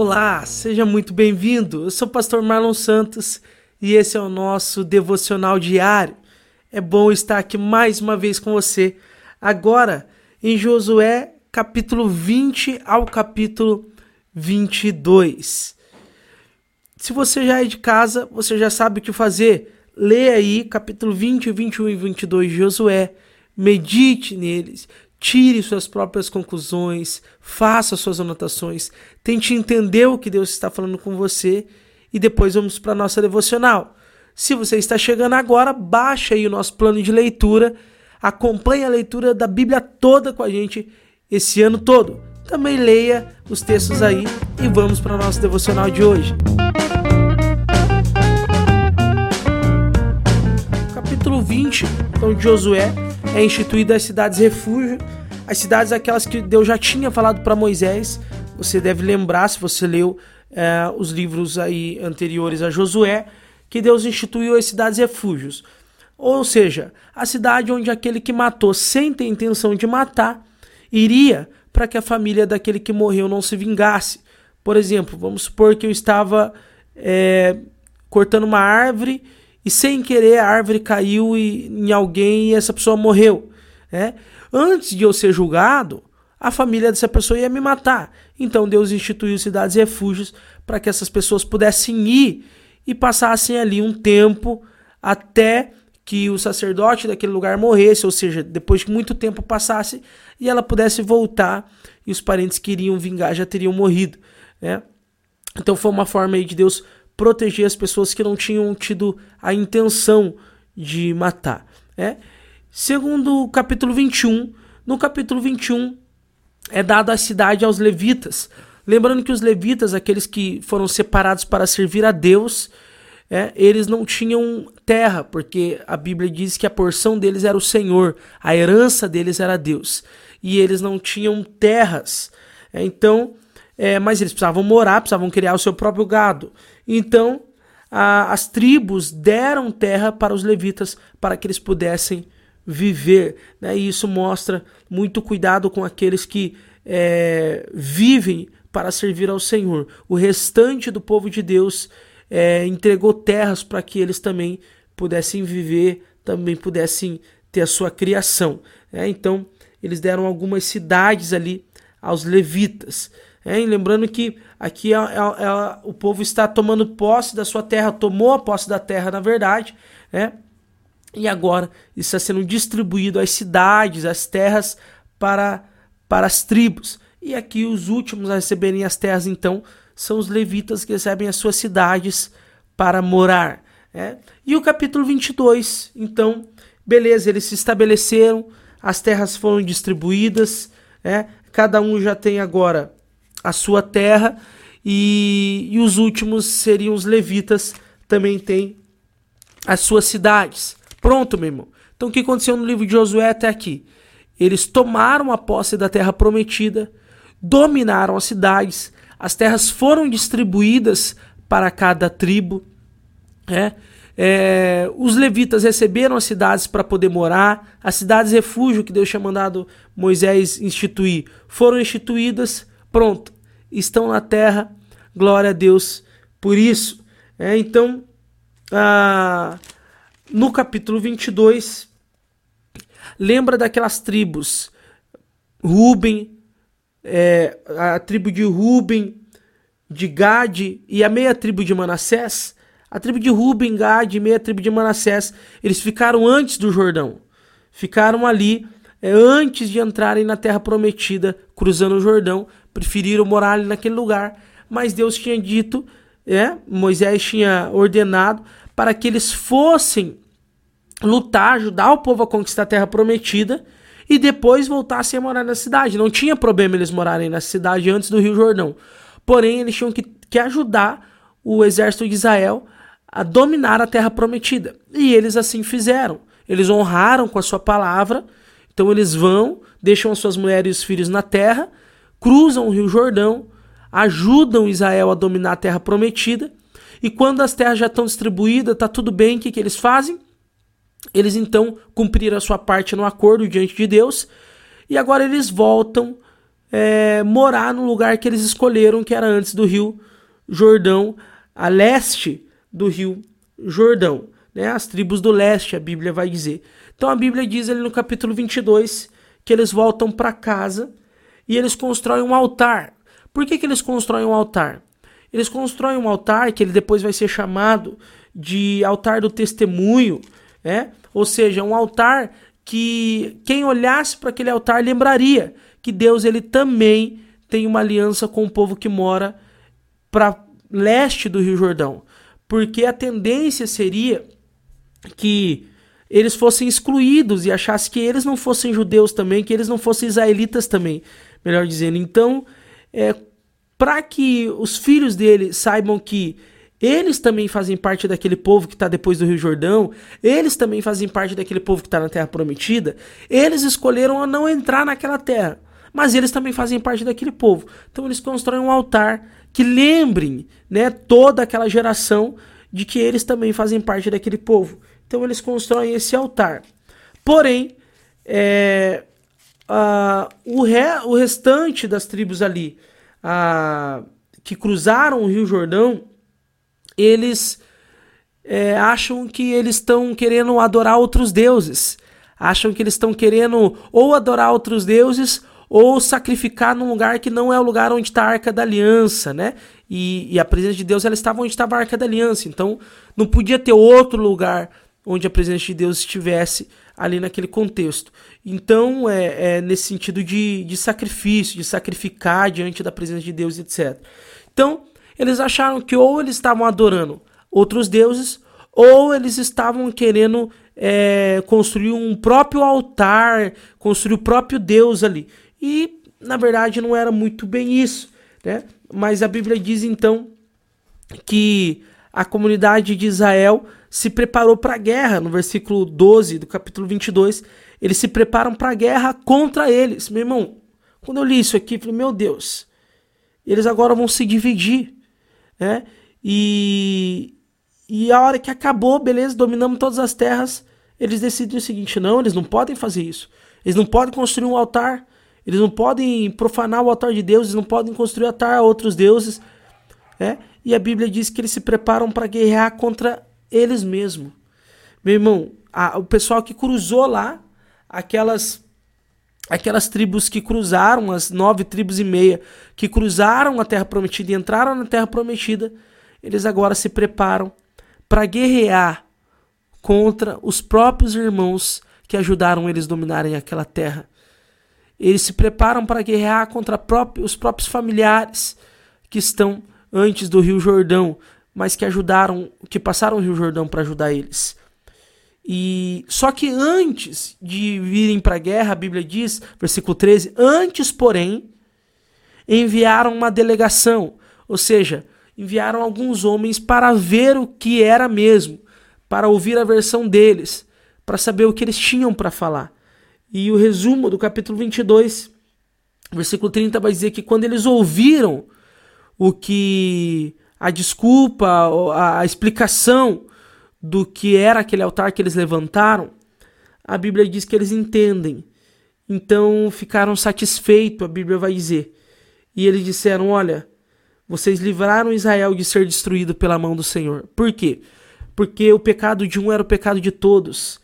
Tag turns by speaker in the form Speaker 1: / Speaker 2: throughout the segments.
Speaker 1: Olá, seja muito bem-vindo. Eu sou o pastor Marlon Santos e esse é o nosso devocional diário. É bom estar aqui mais uma vez com você. Agora, em Josué, capítulo 20 ao capítulo 22. Se você já é de casa, você já sabe o que fazer. Leia aí capítulo 20, 21 e 22 de Josué. Medite neles. Tire suas próprias conclusões, faça suas anotações, tente entender o que Deus está falando com você e depois vamos para a nossa devocional. Se você está chegando agora, baixa aí o nosso plano de leitura, acompanhe a leitura da Bíblia toda com a gente esse ano todo. Também leia os textos aí e vamos para a nossa devocional de hoje. Capítulo 20, então de Josué é instituída as cidades refúgio, as cidades aquelas que Deus já tinha falado para Moisés. Você deve lembrar, se você leu é, os livros aí anteriores a Josué, que Deus instituiu as cidades refúgios. Ou seja, a cidade onde aquele que matou sem ter intenção de matar iria para que a família daquele que morreu não se vingasse. Por exemplo, vamos supor que eu estava é, cortando uma árvore e sem querer a árvore caiu em alguém e essa pessoa morreu. Né? Antes de eu ser julgado, a família dessa pessoa ia me matar. Então Deus instituiu cidades e refúgios para que essas pessoas pudessem ir e passassem ali um tempo até que o sacerdote daquele lugar morresse, ou seja, depois que muito tempo passasse e ela pudesse voltar e os parentes que iriam vingar já teriam morrido. Né? Então foi uma forma aí de Deus proteger as pessoas que não tinham tido a intenção de matar. Né? Segundo o capítulo 21, no capítulo 21 é dado a cidade aos levitas. Lembrando que os levitas, aqueles que foram separados para servir a Deus, é, eles não tinham terra, porque a Bíblia diz que a porção deles era o Senhor, a herança deles era Deus. E eles não tinham terras. É, então, é, mas eles precisavam morar, precisavam criar o seu próprio gado. Então, a, as tribos deram terra para os levitas para que eles pudessem viver. Né? E isso mostra muito cuidado com aqueles que é, vivem para servir ao Senhor. O restante do povo de Deus é, entregou terras para que eles também pudessem viver, também pudessem ter a sua criação. Né? Então, eles deram algumas cidades ali aos levitas. É, lembrando que aqui é, é, é, o povo está tomando posse da sua terra, tomou a posse da terra, na verdade, né? E agora está sendo distribuído às cidades, às terras para, para as tribos. E aqui os últimos a receberem as terras, então, são os levitas que recebem as suas cidades para morar. Né? E o capítulo 22, então, beleza, eles se estabeleceram, as terras foram distribuídas, né? cada um já tem agora a sua terra, e, e os últimos seriam os levitas, também têm as suas cidades. Pronto, meu irmão. Então o que aconteceu no livro de Josué até aqui? Eles tomaram a posse da terra prometida, dominaram as cidades, as terras foram distribuídas para cada tribo. É, é, os levitas receberam as cidades para poder morar, as cidades refúgio que Deus tinha mandado Moisés instituir foram instituídas, pronto, estão na terra, glória a Deus por isso. É, então, ah, no capítulo 22, lembra daquelas tribos, Ruben, é, a tribo de Ruben, de Gade e a meia tribo de Manassés. A tribo de Ruben, Gade e meia tribo de Manassés, eles ficaram antes do Jordão. Ficaram ali é, antes de entrarem na terra prometida, cruzando o Jordão, preferiram morar ali naquele lugar, mas Deus tinha dito, é, Moisés tinha ordenado para que eles fossem lutar, ajudar o povo a conquistar a terra prometida e depois voltassem a morar na cidade. Não tinha problema eles morarem na cidade antes do Rio Jordão. Porém, eles tinham que, que ajudar o exército de Israel a dominar a terra prometida. E eles assim fizeram. Eles honraram com a sua palavra então eles vão, deixam as suas mulheres e os filhos na terra, cruzam o Rio Jordão, ajudam Israel a dominar a terra prometida. E quando as terras já estão distribuídas, está tudo bem, o que, que eles fazem? Eles então cumpriram a sua parte no acordo diante de Deus. E agora eles voltam é, morar no lugar que eles escolheram, que era antes do rio Jordão, a leste do rio Jordão. Né? As tribos do leste, a Bíblia vai dizer. Então a Bíblia diz ali no capítulo 22 que eles voltam para casa e eles constroem um altar. Por que, que eles constroem um altar? Eles constroem um altar que ele depois vai ser chamado de altar do testemunho, é? ou seja, um altar que quem olhasse para aquele altar lembraria que Deus ele também tem uma aliança com o povo que mora para leste do Rio Jordão, porque a tendência seria que eles fossem excluídos e achasse que eles não fossem judeus também, que eles não fossem israelitas também, melhor dizendo. Então, é, para que os filhos dele saibam que eles também fazem parte daquele povo que está depois do Rio Jordão, eles também fazem parte daquele povo que está na Terra Prometida. Eles escolheram a não entrar naquela terra, mas eles também fazem parte daquele povo. Então eles constroem um altar que lembrem né, toda aquela geração de que eles também fazem parte daquele povo. Então eles constroem esse altar. Porém, é, o, re, o restante das tribos ali que cruzaram o Rio Jordão eles é, acham que eles estão querendo adorar outros deuses. Acham que eles estão querendo ou adorar outros deuses ou sacrificar num lugar que não é o lugar onde está a Arca da Aliança, né? E, e, a presença de Deus ela estava onde estava a Arca da Aliança. Então não podia ter outro lugar onde a presença de Deus estivesse ali naquele contexto. Então é, é nesse sentido de, de sacrifício, de sacrificar diante da presença de Deus, etc. Então eles acharam que ou eles estavam adorando outros deuses, ou eles estavam querendo é, construir um próprio altar, construir o próprio Deus ali. E na verdade não era muito bem isso, né? Mas a Bíblia diz então que a comunidade de Israel se preparou para a guerra, no versículo 12 do capítulo 22, eles se preparam para a guerra contra eles. Meu irmão, quando eu li isso aqui, eu falei, meu Deus, eles agora vão se dividir né? E, e a hora que acabou, beleza, dominamos todas as terras, eles decidem o seguinte: não, eles não podem fazer isso. Eles não podem construir um altar, eles não podem profanar o altar de Deus, eles não podem construir altar a outros deuses. Né? E a Bíblia diz que eles se preparam para guerrear contra eles mesmos. Meu irmão, a, o pessoal que cruzou lá, aquelas aquelas tribos que cruzaram, as nove tribos e meia, que cruzaram a terra prometida e entraram na terra prometida, eles agora se preparam para guerrear contra os próprios irmãos que ajudaram eles dominarem aquela terra. Eles se preparam para guerrear contra os próprios familiares que estão antes do Rio Jordão, mas que ajudaram, que passaram o Rio Jordão para ajudar eles. E só que antes de virem para a guerra, a Bíblia diz, versículo 13, antes, porém, enviaram uma delegação, ou seja, enviaram alguns homens para ver o que era mesmo, para ouvir a versão deles, para saber o que eles tinham para falar. E o resumo do capítulo 22, versículo 30 vai dizer que quando eles ouviram o que a desculpa, a, explicação do que era aquele altar que eles levantaram, a Bíblia diz que eles entendem. Então ficaram satisfeitos, a Bíblia vai dizer. E eles disseram: Olha, vocês livraram Israel de ser destruído pela mão do Senhor. Por quê? Porque o pecado de um era o pecado de todos.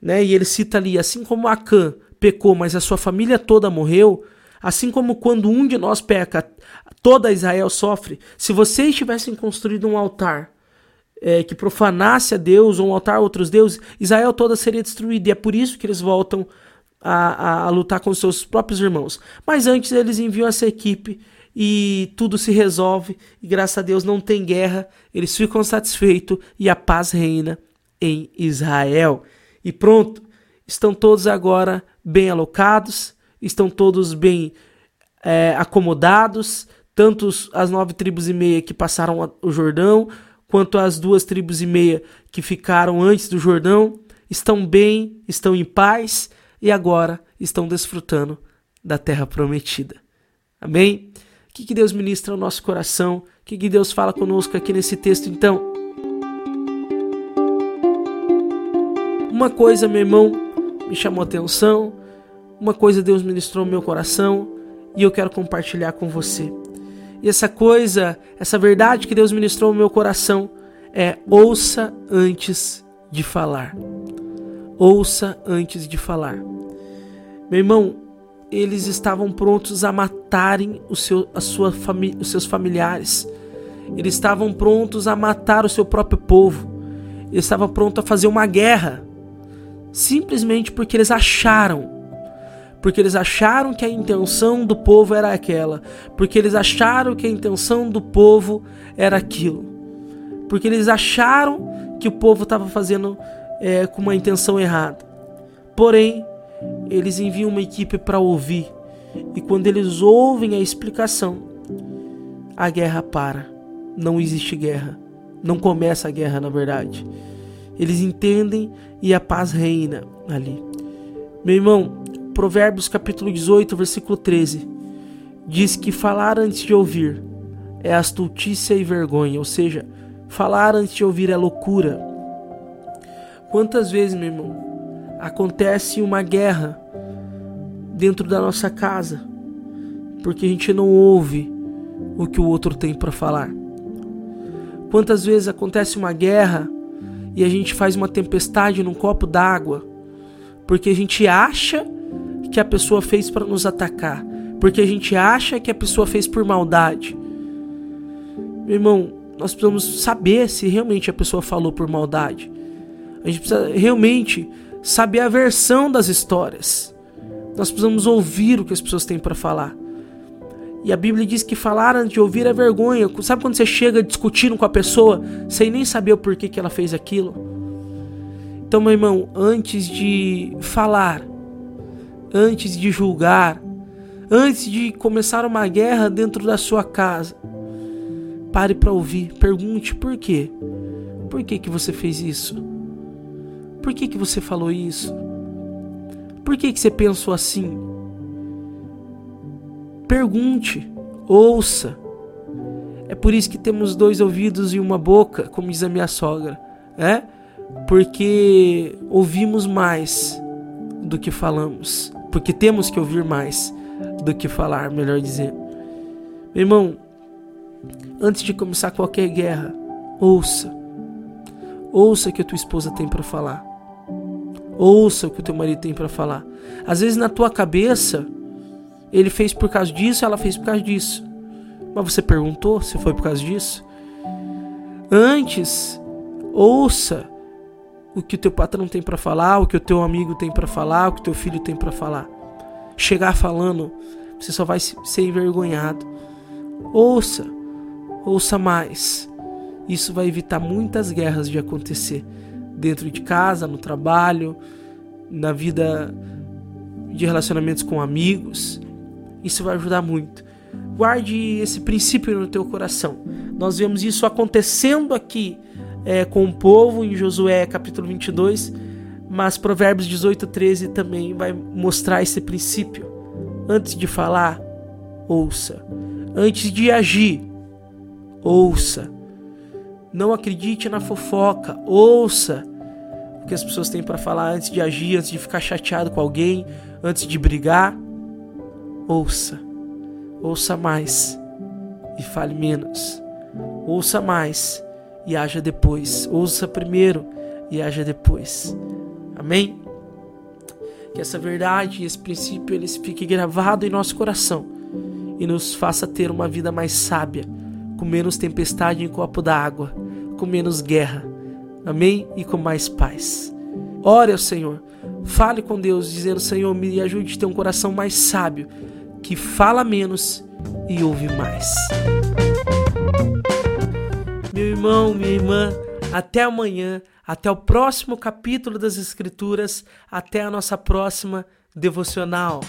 Speaker 1: Né? E ele cita ali: assim como Acã pecou, mas a sua família toda morreu, assim como quando um de nós peca, toda Israel sofre. Se vocês tivessem construído um altar é, que profanasse a Deus ou um altar a outros deuses, Israel toda seria destruída. E é por isso que eles voltam a, a, a lutar com seus próprios irmãos. Mas antes eles enviam essa equipe e tudo se resolve. E graças a Deus não tem guerra. Eles ficam satisfeitos e a paz reina em Israel. E pronto, estão todos agora bem alocados, estão todos bem é, acomodados, tanto as nove tribos e meia que passaram o Jordão, quanto às duas tribos e meia que ficaram antes do Jordão, estão bem, estão em paz e agora estão desfrutando da terra prometida. Amém? O que, que Deus ministra ao nosso coração? O que, que Deus fala conosco aqui nesse texto, então? Uma coisa, meu irmão, me chamou atenção, uma coisa Deus ministrou no meu coração, e eu quero compartilhar com você. E essa coisa, essa verdade que Deus ministrou no meu coração é ouça antes de falar. Ouça antes de falar. Meu irmão, eles estavam prontos a matarem o seu, a sua os seus familiares. Eles estavam prontos a matar o seu próprio povo. Eles estavam prontos a fazer uma guerra. Simplesmente porque eles acharam porque eles acharam que a intenção do povo era aquela, porque eles acharam que a intenção do povo era aquilo, porque eles acharam que o povo estava fazendo é, com uma intenção errada. Porém, eles enviam uma equipe para ouvir, e quando eles ouvem a explicação, a guerra para. Não existe guerra. Não começa a guerra, na verdade. Eles entendem e a paz reina ali. Meu irmão, Provérbios capítulo 18, versículo 13, diz que falar antes de ouvir é astutícia e vergonha, ou seja, falar antes de ouvir é loucura. Quantas vezes, meu irmão, acontece uma guerra dentro da nossa casa porque a gente não ouve o que o outro tem para falar? Quantas vezes acontece uma guerra e a gente faz uma tempestade num copo d'água porque a gente acha que a pessoa fez para nos atacar, porque a gente acha que a pessoa fez por maldade. Meu irmão, nós precisamos saber se realmente a pessoa falou por maldade. A gente precisa realmente saber a versão das histórias. Nós precisamos ouvir o que as pessoas têm para falar. E a Bíblia diz que falar antes de ouvir é vergonha. Sabe quando você chega discutindo com a pessoa sem nem saber o porquê que ela fez aquilo? Então, meu irmão, antes de falar, antes de julgar, antes de começar uma guerra dentro da sua casa. Pare para ouvir, pergunte por quê? Por que que você fez isso? Por que que você falou isso? Por que que você pensou assim? Pergunte, ouça. É por isso que temos dois ouvidos e uma boca, como diz a minha sogra, é? Porque ouvimos mais do que falamos porque temos que ouvir mais do que falar, melhor dizer. Meu irmão, antes de começar qualquer guerra, ouça. Ouça o que a tua esposa tem para falar. Ouça o que o teu marido tem para falar. Às vezes na tua cabeça, ele fez por causa disso, ela fez por causa disso. Mas você perguntou se foi por causa disso? Antes, ouça o que o teu patrão tem para falar, o que o teu amigo tem para falar, o que o teu filho tem para falar. Chegar falando, você só vai ser envergonhado. Ouça, ouça mais. Isso vai evitar muitas guerras de acontecer dentro de casa, no trabalho, na vida de relacionamentos com amigos. Isso vai ajudar muito. Guarde esse princípio no teu coração. Nós vemos isso acontecendo aqui é, com o povo em Josué capítulo 22, mas Provérbios 18, 13 também vai mostrar esse princípio. Antes de falar, ouça. Antes de agir, ouça. Não acredite na fofoca, ouça o que as pessoas têm para falar antes de agir, antes de ficar chateado com alguém, antes de brigar. Ouça. Ouça mais e fale menos. Ouça mais e haja depois. Ouça primeiro e haja depois. Amém? Que essa verdade, esse princípio, eles fique gravado em nosso coração e nos faça ter uma vida mais sábia, com menos tempestade em copo d'água, com menos guerra. Amém? E com mais paz. Ore ao Senhor. Fale com Deus, dizendo: Senhor, me ajude a ter um coração mais sábio, que fala menos e ouve mais irmão, minha irmã. Até amanhã, até o próximo capítulo das Escrituras, até a nossa próxima devocional.